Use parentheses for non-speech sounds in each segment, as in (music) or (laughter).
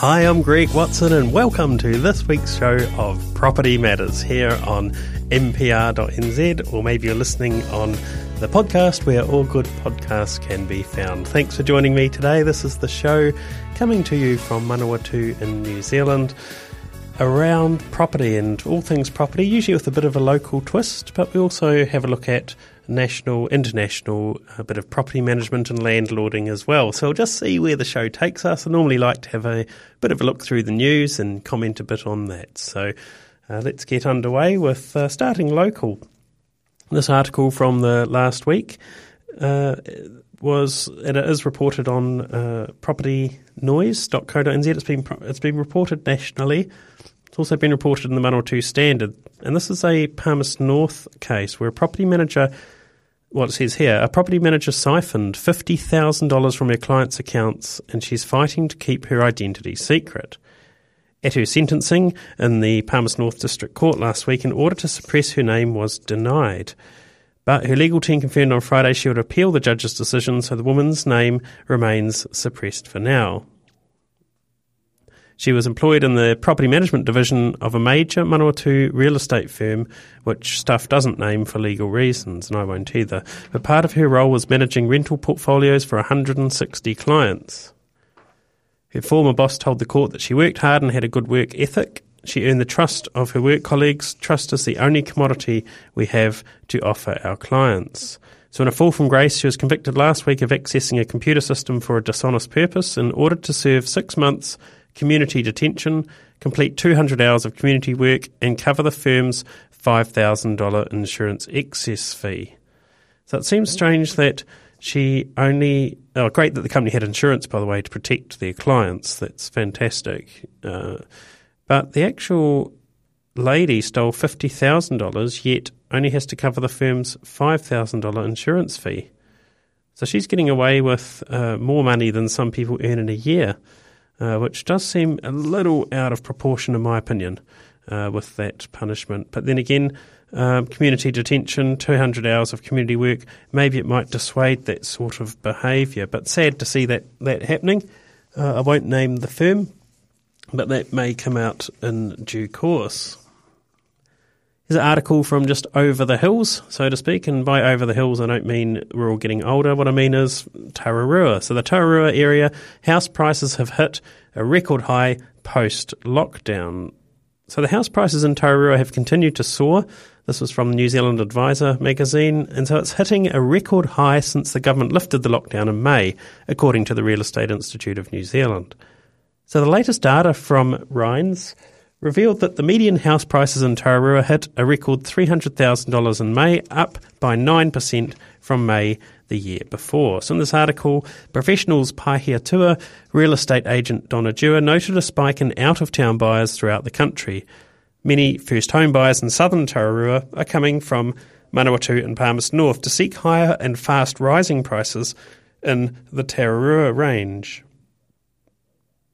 Hi, I'm Greg Watson, and welcome to this week's show of Property Matters here on mpr.nz, or maybe you're listening on the podcast where all good podcasts can be found. Thanks for joining me today. This is the show coming to you from Manawatu in New Zealand around property and all things property, usually with a bit of a local twist, but we also have a look at national, international, a bit of property management and landlording as well. So we'll just see where the show takes us. I normally like to have a bit of a look through the news and comment a bit on that. So uh, let's get underway with uh, starting local. This article from the last week uh, was, and it is reported on uh, propertynoise.co.nz. It's been it's been reported nationally. It's also been reported in the Manawatu Standard, and this is a Palmerston North case where a property manager what it says here, a property manager siphoned $50,000 from her client's accounts and she's fighting to keep her identity secret. At her sentencing in the Palmerston North District Court last week, an order to suppress her name was denied. But her legal team confirmed on Friday she would appeal the judge's decision, so the woman's name remains suppressed for now. She was employed in the property management division of a major Manawatu real estate firm, which staff doesn't name for legal reasons, and I won't either. But part of her role was managing rental portfolios for 160 clients. Her former boss told the court that she worked hard and had a good work ethic. She earned the trust of her work colleagues. Trust is the only commodity we have to offer our clients. So, in a fall from grace, she was convicted last week of accessing a computer system for a dishonest purpose and ordered to serve six months community detention, complete 200 hours of community work, and cover the firm's $5,000 insurance excess fee. So it seems strange that she only. Oh, great that the company had insurance, by the way, to protect their clients. That's fantastic. Uh, but the actual lady stole $50,000, yet only has to cover the firm's $5,000 insurance fee. So she's getting away with uh, more money than some people earn in a year uh, which does seem a little out of proportion, in my opinion, uh, with that punishment. But then again, um, community detention, 200 hours of community work, maybe it might dissuade that sort of behaviour. But sad to see that, that happening. Uh, I won't name the firm, but that may come out in due course. Here's an article from just over the hills, so to speak. And by over the hills, I don't mean we're all getting older. What I mean is Tararua. So the Tararua area, house prices have hit a record high post lockdown. So the house prices in Tararua have continued to soar. This was from New Zealand Advisor magazine, and so it's hitting a record high since the government lifted the lockdown in May, according to the Real Estate Institute of New Zealand. So the latest data from REINZ revealed that the median house prices in Tararua hit a record $300,000 in May, up by 9% from May the year before. So in this article, professionals Pahiatua real estate agent Donna Dewar noted a spike in out-of-town buyers throughout the country. Many first home buyers in southern Tararua are coming from Manawatu and Palmerston North to seek higher and fast rising prices in the Tararua range.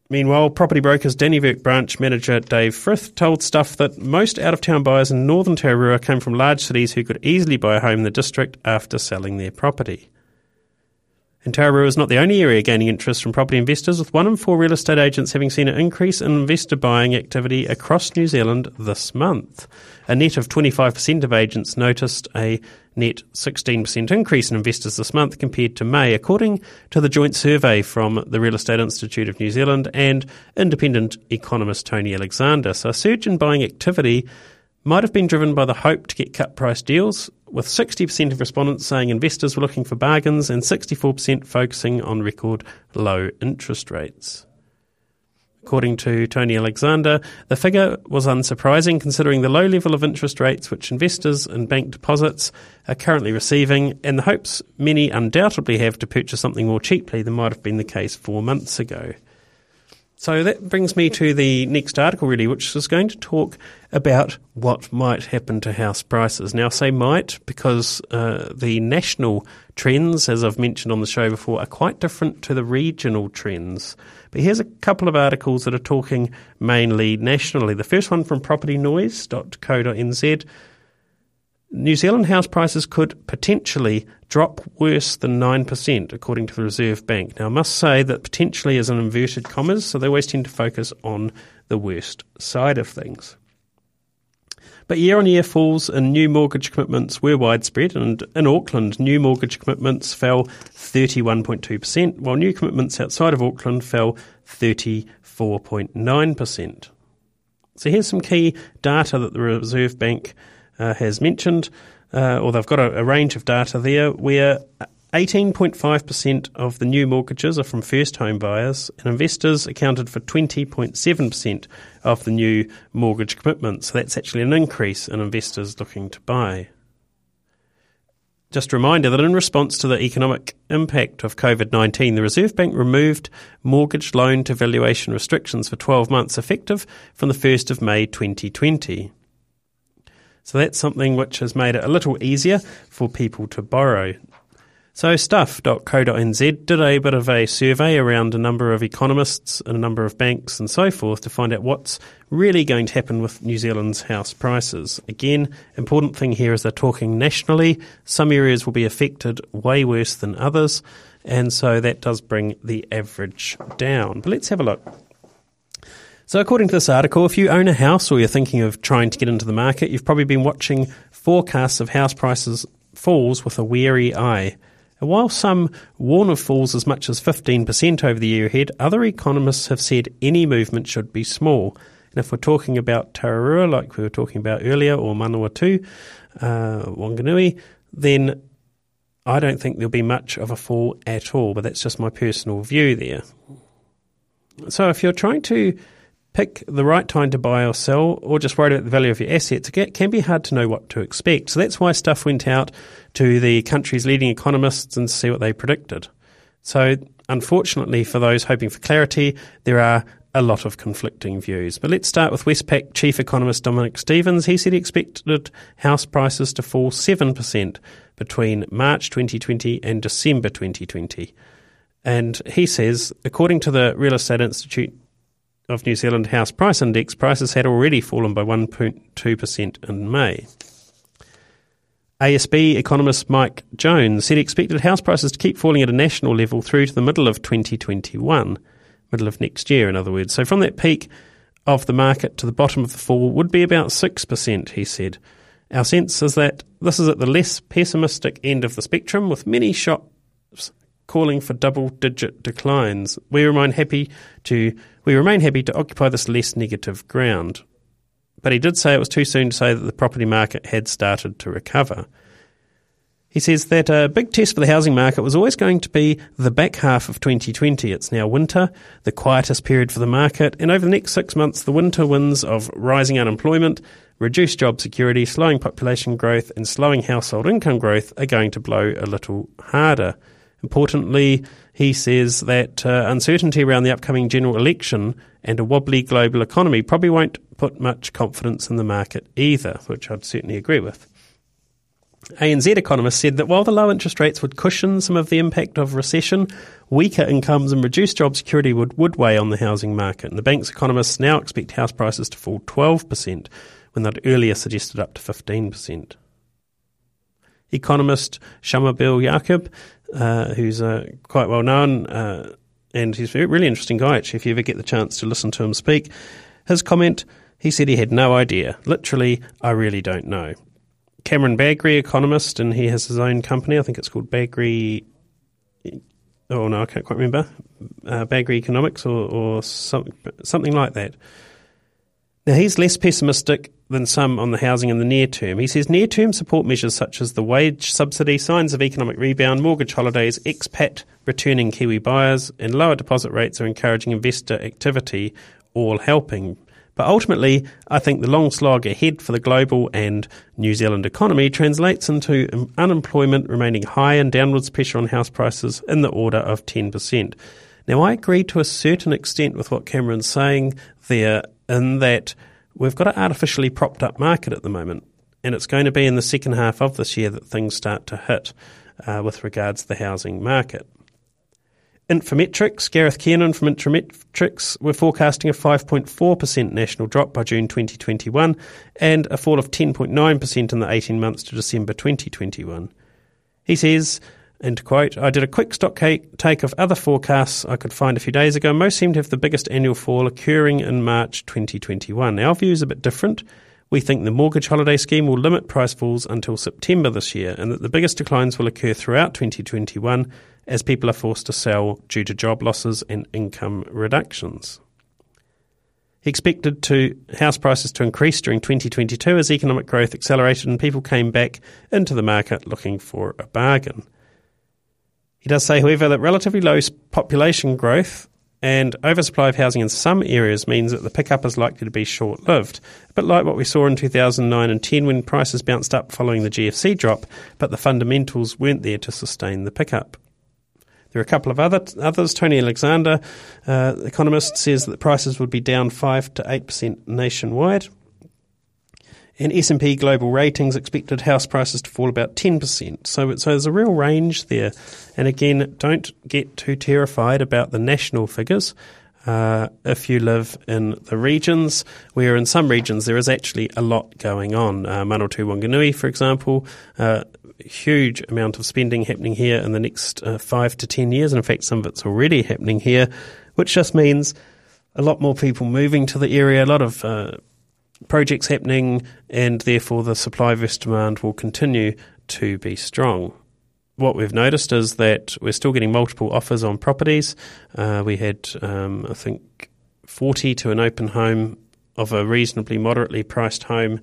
Meanwhile, property brokers Dannevirke branch manager Dave Frith told Stuff that most out of town buyers in northern Tararua came from large cities who could easily buy a home in the district after selling their property. And Tararua is not the only area gaining interest from property investors, with one in four real estate agents having seen an increase in investor buying activity across New Zealand this month. A net of 25% of agents noticed a net 16% increase in investors this month compared to May, according to the joint survey from the Real Estate Institute of New Zealand and independent economist Tony Alexander. So, a surge in buying activity might have been driven by the hope to get cut price deals, with 60% of respondents saying investors were looking for bargains and 64% focusing on record low interest rates. According to Tony Alexander, the figure was unsurprising considering the low level of interest rates which investors and bank deposits are currently receiving and the hopes many undoubtedly have to purchase something more cheaply than might have been the case four months ago. So that brings me to the next article, really, which is going to talk about what might happen to house prices. Now, I say might because uh, the national trends, as I've mentioned on the show before, are quite different to the regional trends. But here's a couple of articles that are talking mainly nationally. The first one from propertynoise.co.nz New Zealand house prices could potentially drop worse than 9%, according to the Reserve Bank. Now, I must say that potentially is an inverted commas, so they always tend to focus on the worst side of things. But year on year falls in new mortgage commitments were widespread, and in Auckland, new mortgage commitments fell 31.2%, while new commitments outside of Auckland fell 34.9%. So here's some key data that the Reserve Bank uh, has mentioned, uh, or they've got a, a, range of data there where 18.5% of the new mortgages are from first home buyers, and investors accounted for 20.7% of the new mortgage commitments. So that's actually an increase in investors looking to buy. Just a reminder that in response to the economic impact of COVID 19, the Reserve Bank removed mortgage loan to valuation restrictions for 12 months effective from the 1st of May 2020. So that's something which has made it a little easier for people to borrow. So stuff.co.nz did a bit of a survey around a number of economists and a number of banks and so forth to find out what's really going to happen with New Zealand's house prices. Again, important thing here is they're talking nationally. Some areas will be affected way worse than others, and so that does bring the average down. But let's have a look. So, according to this article, if you own a house or you're thinking of trying to get into the market, you've probably been watching forecasts of house prices falls with a wary eye. And while some warn of falls as much as 15% over the year ahead, other economists have said any movement should be small. And if we're talking about Tararua, like we were talking about earlier, or Manawatu, uh, Wanganui, then I don't think there'll be much of a fall at all, but that's just my personal view there. So if you're trying to pick the right time to buy or sell, or just worried about the value of your assets, it can be hard to know what to expect. So that's why stuff went out to the country's leading economists and see what they predicted. So, unfortunately, for those hoping for clarity, there are a lot of conflicting views. But let's start with Westpac chief economist Dominick Stephens. He said he expected house prices to fall 7% between March 2020 and December 2020. And he says, according to the Real Estate Institute of New Zealand House Price Index, prices had already fallen by 1.2% in May. ASB economist Mike Jones said he expected house prices to keep falling at a national level through to the middle of 2021, middle of next year, in other words. So from that peak of the market to the bottom of the fall would be about 6%, he said. Our sense is that this is at the less pessimistic end of the spectrum, with many shops calling for double digit declines. We remain happy to we remain happy to occupy this less negative ground. But he did say it was too soon to say that the property market had started to recover. He says that a big test for the housing market was always going to be the back half of 2020. It's now winter, the quietest period for the market, and over the next six months, the winter winds of rising unemployment, reduced job security, slowing population growth, and slowing household income growth are going to blow a little harder. Importantly, he says that uh, uncertainty around the upcoming general election and a wobbly global economy probably won't put much confidence in the market either, which I'd certainly agree with. ANZ economists said that while the low interest rates would cushion some of the impact of recession, weaker incomes and reduced job security would, would weigh on the housing market. And the bank's economists now expect house prices to fall 12%, when they'd earlier suggested up to 15%. Economist Shamubeel Eaqub uh, who's uh, quite well known, uh, and he's a really interesting guy, actually, if you ever get the chance to listen to him speak. His comment, he said he had no idea. Literally, I really don't know. Cameron Bagrie, economist, and he has his own company. I think it's called Bagrie. Oh no, I can't quite remember. Uh, Bagrie Economics or, or some, something like that. Now, he's less pessimistic than some on the housing in the near term. He says near term support measures such as the wage subsidy, signs of economic rebound, mortgage holidays, expat returning Kiwi buyers, and lower deposit rates are encouraging investor activity, all helping. But ultimately, I think the long slog ahead for the global and New Zealand economy translates into unemployment remaining high and downwards pressure on house prices in the order of 10%. Now, I agree to a certain extent with what Cameron's saying there, in that we've got an artificially propped up market at the moment, and it's going to be in the second half of this year that things start to hit uh, with regards to the housing market. Infometrics, Gareth Kiernan from Infometrics, we're forecasting a 5.4% national drop by June 2021 and a fall of 10.9% in the 18 months to December 2021. He says, to quote, I did a quick stock take of other forecasts I could find a few days ago. Most seem to have the biggest annual fall occurring in March 2021. Our view is a bit different. We think the mortgage holiday scheme will limit price falls until September this year, and that the biggest declines will occur throughout 2021 as people are forced to sell due to job losses and income reductions. He expected to house prices to increase during 2022 as economic growth accelerated and people came back into the market looking for a bargain. He does say, however, that relatively low population growth and oversupply of housing in some areas means that the pickup is likely to be short lived. A bit like what we saw in 2009 and 10 when prices bounced up following the GFC drop, but the fundamentals weren't there to sustain the pickup. There are a couple of other others. Tony Alexander, uh, economist, says that prices would be down 5 to 8% nationwide and S&P Global Ratings expected house prices to fall about 10%. So, so there's a real range there. And again, don't get too terrified about the national figures. Uh, if you live in the regions, where in some regions there is actually a lot going on. Uh, Manawatu Wanganui, for example, uh, huge amount of spending happening here in the next uh, five to ten years. And in fact, some of it's already happening here, which just means a lot more people moving to the area, a lot of uh, projects happening, and therefore the supply versus demand will continue to be strong. What we've noticed is that we're still getting multiple offers on properties. Uh, we had, um, I think, 40 to an open home of a reasonably moderately priced home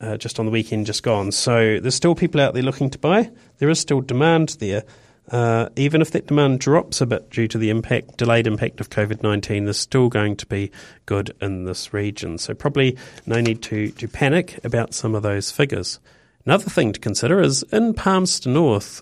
uh, just on the weekend just gone. So there's still people out there looking to buy. There is still demand there. Uh, even if that demand drops a bit due to the impact, delayed impact of COVID 19, there's still going to be good in this region. So, probably no need to, to panic about some of those figures. Another thing to consider is in Palmerston North,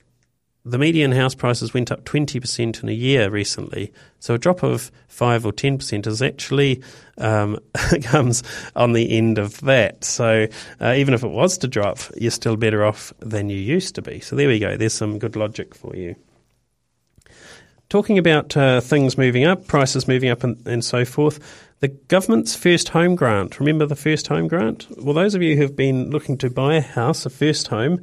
the median house prices went up 20% in a year recently. So a drop of 5 or 10% is actually um, (laughs) comes on the end of that. So uh, even if it was to drop, you're still better off than you used to be. So there we go. There's some good logic for you. Talking about uh, things moving up, prices moving up, and, and so forth, the government's first home grant. Remember the first home grant? Well, those of you who have been looking to buy a house, a first home,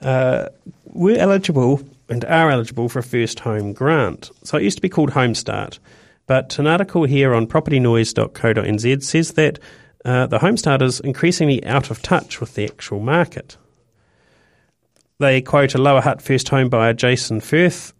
uh, were eligible and are eligible for a first home grant. So it used to be called Homestart, but an article here on propertynoise.co.nz says that uh, the Home Start is increasingly out of touch with the actual market. They quote a Lower Hutt first home buyer, Jason Firth,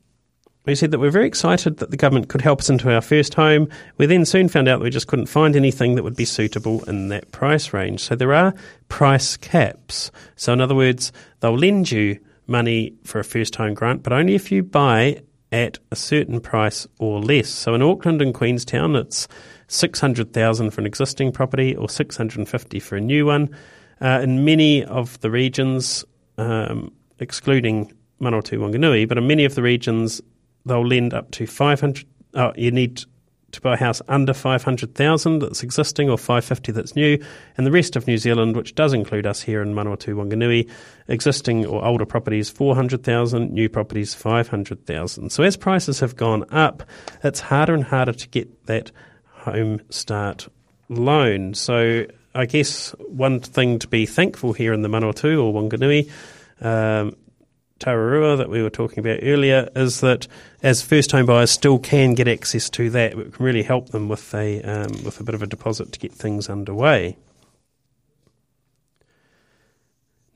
he said that we're very excited that the government could help us into our first home. We then soon found out that we just couldn't find anything that would be suitable in that price range. So there are price caps. So in other words, they'll lend you money for a first home grant, but only if you buy at a certain price or less. So in Auckland and Queenstown, it's 600,000 for an existing property or 650 for a new one. Uh, in many of the regions, um, excluding Manawatu Wanganui, but in many of the regions, they'll lend up to 500. Oh, you need to buy a house under 500,000 that's existing or 550 that's new, and the rest of New Zealand, which does include us here in Manawatu Wanganui, existing or older properties 400,000, new properties 500,000. So as prices have gone up, it's harder and harder to get that home start loan. So I guess one thing to be thankful here in the Manawatu or Wanganui um, Tararua that we were talking about earlier is that as first home buyers still can get access to that, it can really help them with a um, with a bit of a deposit to get things underway.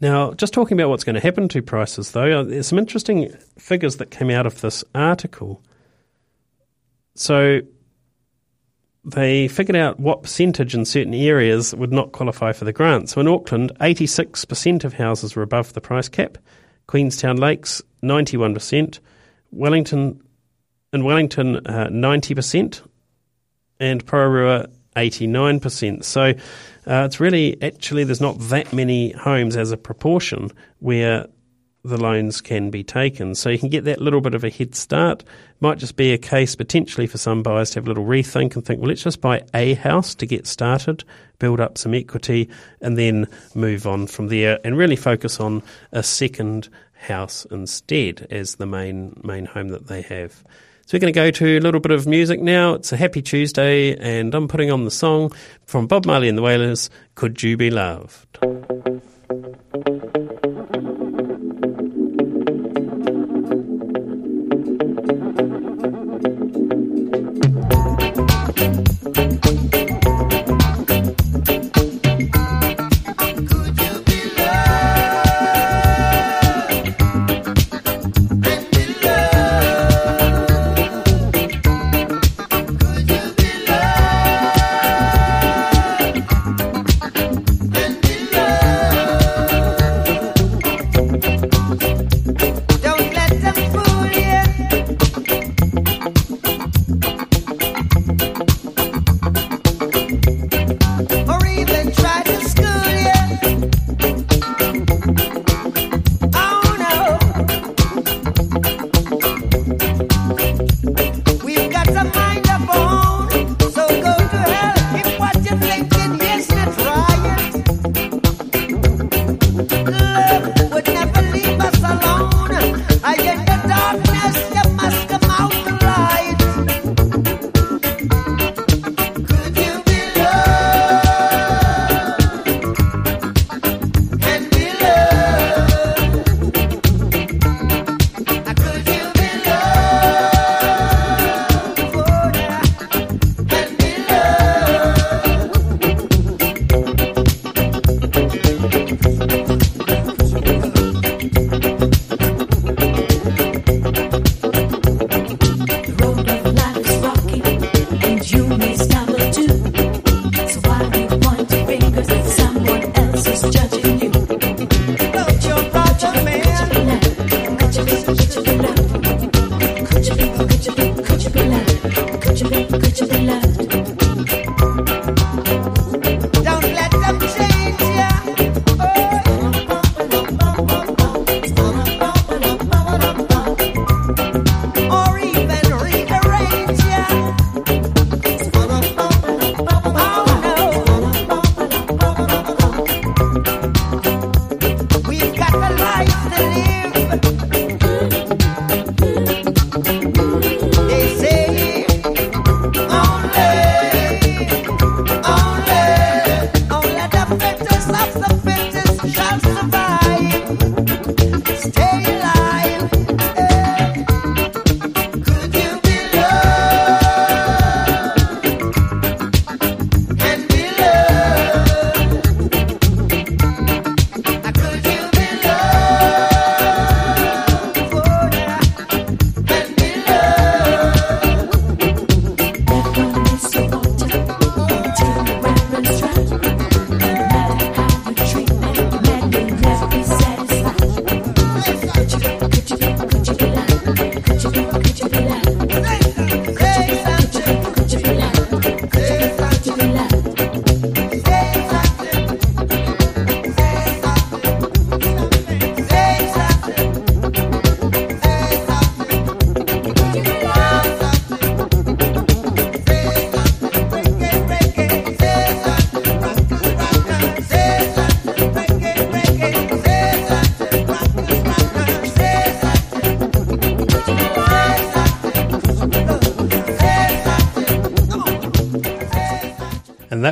Now, just talking about what's going to happen to prices, though, uh, there's some interesting figures that came out of this article. So, they figured out what percentage in certain areas would not qualify for the grant. So, in Auckland, 86% of houses were above the price cap. Queenstown Lakes, 91%. Wellington, in Wellington, uh, 90%. And Porirua, 89%. So uh, it's really, actually, there's not that many homes as a proportion where the loans can be taken. So you can get that little bit of a head start. Might just be a case potentially for some buyers to have a little rethink and think, well, let's just buy a house to get started, build up some equity, and then move on from there and really focus on a second house instead as the main main home that they have. So we're going to go to a little bit of music now. It's a happy Tuesday, and I'm putting on the song from Bob Marley and the Wailers, Could You Be Loved?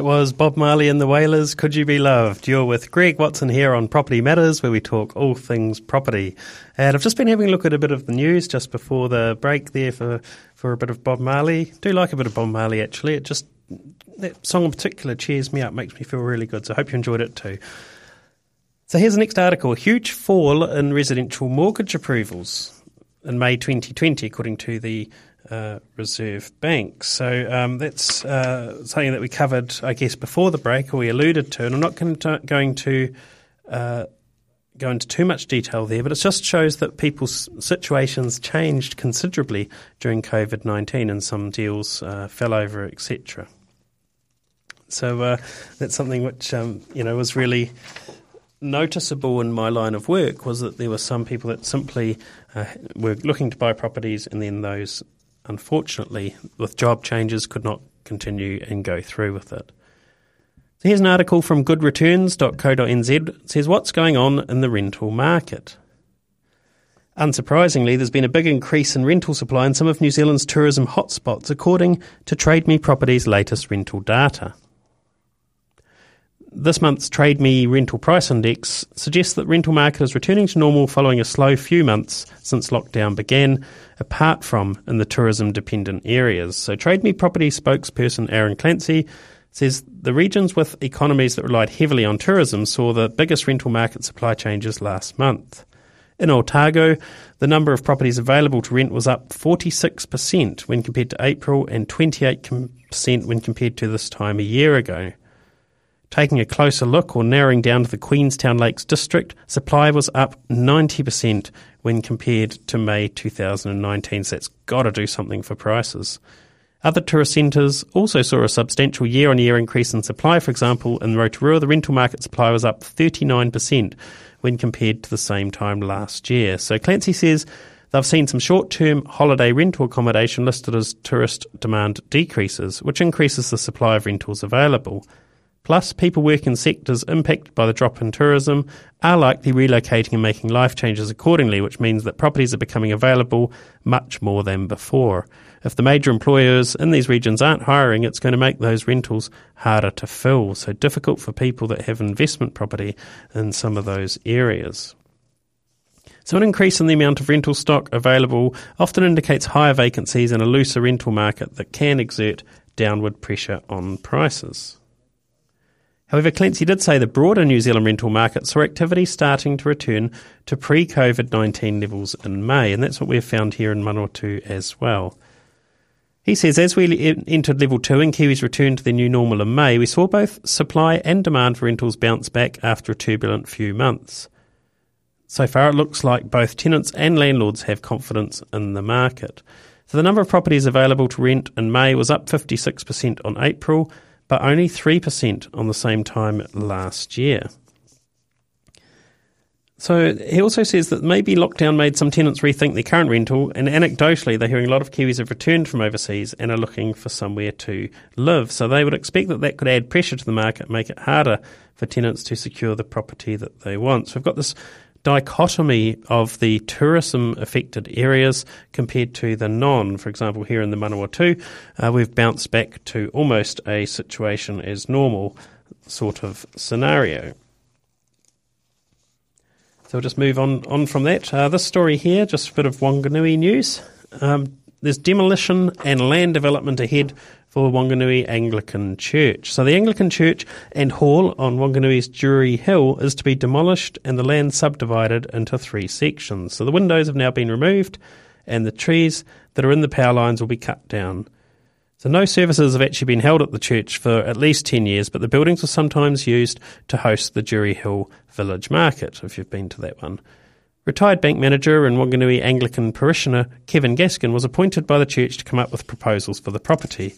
That was Bob Marley and the Wailers, Could You Be Loved? You're with Greg Watson here on Property Matters, where we talk all things property. And I've just been having a look at a bit of the news just before the break there for, for a bit of Bob Marley. Do like a bit of Bob Marley, actually. It just, that song in particular cheers me up, makes me feel really good. So I hope you enjoyed it too. So here's the next article. Huge fall in residential mortgage approvals in May 2020, according to the uh, Reserve Bank. So um, that's uh, something that we covered, I guess, before the break, or we alluded to. And I'm not going to, going to uh, go into too much detail there, but it just shows that people's situations changed considerably during COVID 19 and some deals uh, fell over, etc. So uh, that's something which um, you know was really noticeable in my line of work was that there were some people that simply uh, were looking to buy properties and then those, unfortunately, with job changes, could not continue and go through with it. So here's an article from goodreturns.co.nz. It says, What's going on in the rental market? Unsurprisingly, there's been a big increase in rental supply in some of New Zealand's tourism hotspots, according to Trade Me Property's latest rental data. This month's Trade Me Rental Price Index suggests that rental market is returning to normal following a slow few months since lockdown began, apart from in the tourism dependent areas. So Trade Me Property spokesperson Aaron Clancy says the regions with economies that relied heavily on tourism saw the biggest rental market supply changes last month. In Otago, the number of properties available to rent was up 46% when compared to April and 28% when compared to this time a year ago. Taking a closer look or narrowing down to the Queenstown Lakes district, supply was up 90% when compared to May 2019, so that's got to do something for prices. Other tourist centres also saw a substantial year on year increase in supply. For example, in Rotorua, the rental market supply was up 39% when compared to the same time last year. So Clancy says they've seen some short term holiday rental accommodation listed as tourist demand decreases, which increases the supply of rentals available. Plus, people working in sectors impacted by the drop in tourism are likely relocating and making life changes accordingly, which means that properties are becoming available much more than before. If the major employers in these regions aren't hiring, it's going to make those rentals harder to fill. So difficult for people that have investment property in some of those areas. So, an increase in the amount of rental stock available often indicates higher vacancies and a looser rental market that can exert downward pressure on prices. However, Clancy did say the broader New Zealand rental market saw activity starting to return to pre COVID 19 levels in May, and that's what we've found here in Manawatu as well. He says, as we entered level two and Kiwis returned to their new normal in May, we saw both supply and demand for rentals bounce back after a turbulent few months. So far, it looks like both tenants and landlords have confidence in the market. So the number of properties available to rent in May was up 56% on April but only 3% on the same time last year. So he also says that maybe lockdown made some tenants rethink their current rental, and anecdotally, they're hearing a lot of Kiwis have returned from overseas and are looking for somewhere to live. So they would expect that that could add pressure to the market, make it harder for tenants to secure the property that they want. So we've got this dichotomy of the tourism affected areas compared to the non. For example, here in the Manawatu, uh, we've bounced back to almost a situation as normal sort of scenario. So we'll just move on, on from that. Uh, this story here, just a bit of Wanganui news. Um, there's demolition and land development ahead for Wanganui Anglican Church. So the Anglican Church and Hall on Wanganui's Durie Hill is to be demolished and the land subdivided into three sections. So the windows have now been removed and the trees that are in the power lines will be cut down. So no services have actually been held at the church for at least 10 years, but the buildings are sometimes used to host the Durie Hill Village Market, if you've been to that one. Retired bank manager and Wanganui Anglican parishioner Kevin Gaskin was appointed by the church to come up with proposals for the property.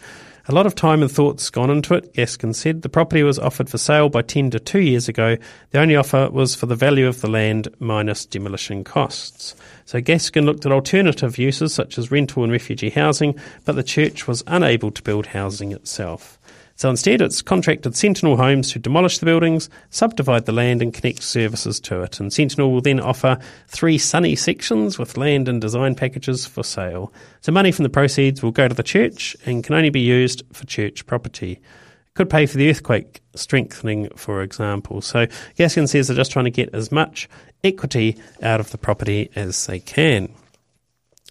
A lot of time and thought's gone into it, Gaskin said. The property was offered for sale by tender two years ago. The only offer was for the value of the land minus demolition costs. So Gaskin looked at alternative uses such as rental and refugee housing, but the church was unable to build housing itself. So instead, it's contracted Sentinel Homes to demolish the buildings, subdivide the land, and connect services to it. And Sentinel will then offer three sunny sections with land and design packages for sale. So money from the proceeds will go to the church and can only be used for church property. It could pay for the earthquake strengthening, for example. So Gaskin says they're just trying to get as much equity out of the property as they can.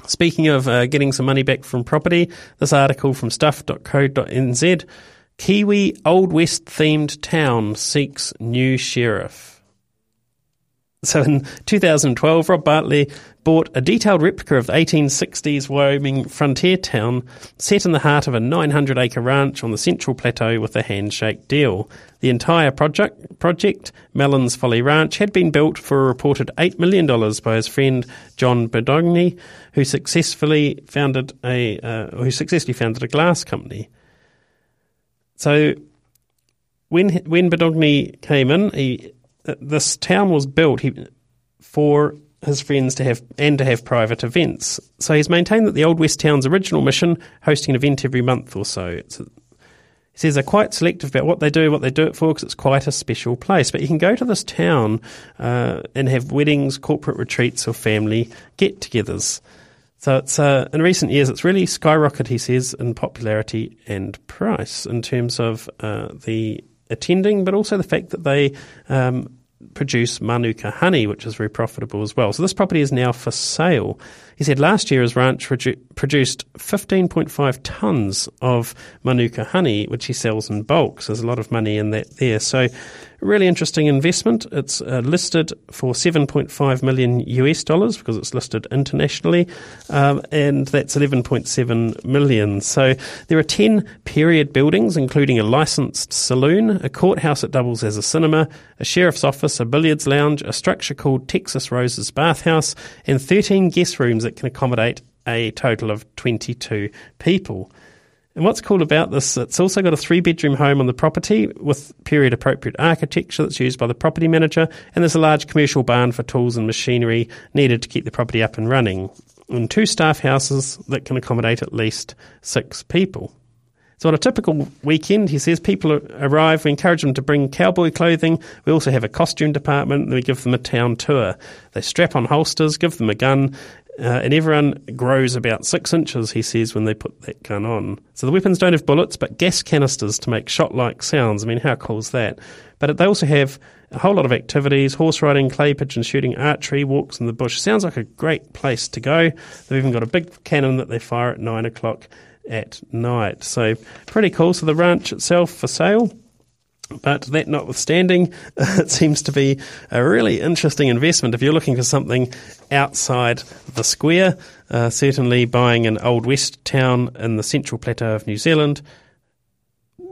Speaking of uh, getting some money back from property, this article from stuff.co.nz Kiwi Old West themed town seeks new sheriff. So in 2012, Rob Bartley bought a detailed replica of the 1860s Wyoming frontier town set in the heart of a 900 acre ranch on the Central Plateau with a handshake deal. The entire project, project, Mellons Folly Ranch, had been built for a reported $8 million by his friend John Bedogny, who successfully founded a, uh, who successfully founded a glass company. So when when Bedogny came in, he this town was built for his friends to have and to have private events. So he's maintained that the Old West Town's original mission, hosting an event every month or so. A, he says they're quite selective about what they do, what they do it for, because it's quite a special place. But you can go to this town uh, and have weddings, corporate retreats, or family get-togethers. So it's uh, in recent years, it's really skyrocketed. He says in popularity and price in terms of uh, the attending, but also the fact that they um, produce Manuka honey, which is very profitable as well. So this property is now for sale. He said last year his ranch produced 15.5 tonnes of Manuka honey, which he sells in bulk. So there's a lot of money in that there. So really interesting investment. It's uh, listed for 7.5 million US dollars because it's listed internationally, um, and that's 11.7 million. So there are 10 period buildings, including a licensed saloon, a courthouse that doubles as a cinema, a sheriff's office, a billiards lounge, a structure called Texas Roses Bathhouse, and 13 guest rooms that can accommodate a total of 22 people. And what's cool about this, it's also got a three bedroom home on the property with period appropriate architecture that's used by the property manager, and there's a large commercial barn for tools and machinery needed to keep the property up and running, and two staff houses that can accommodate at least six people. So on a typical weekend, he says people arrive, we encourage them to bring cowboy clothing. We also have a costume department, we give them a town tour. They strap on holsters, give them a gun, uh, and everyone grows about six inches, he says, when they put that gun on. So the weapons don't have bullets, but gas canisters to make shot like sounds. I mean, how cool is that? But they also have a whole lot of activities horse riding, clay pigeon shooting, archery, walks in the bush. Sounds like a great place to go. They've even got a big cannon that they fire at nine o'clock at night. So pretty cool. So the ranch itself for sale. But that notwithstanding, (laughs) it seems to be a really interesting investment if you're looking for something outside the square. Uh, certainly, buying an old west town in the central plateau of New Zealand,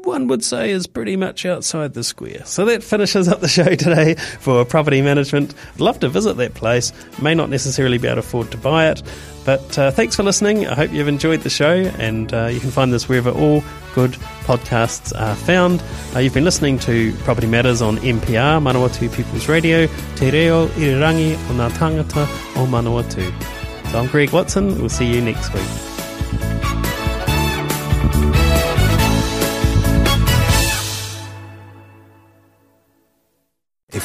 one would say is pretty much outside the square. So that finishes up the show today for property management. I'd love to visit that place, may not necessarily be able to afford to buy it, but uh, thanks for listening. I hope you've enjoyed the show, and uh, you can find this wherever all good podcasts are found. Uh, you've been listening to Property Matters on MPR, Manawatu People's Radio, Te Reo Irirangi o Ngā Tangata o Manawatu. So I'm Greg Watson. We'll see you next week.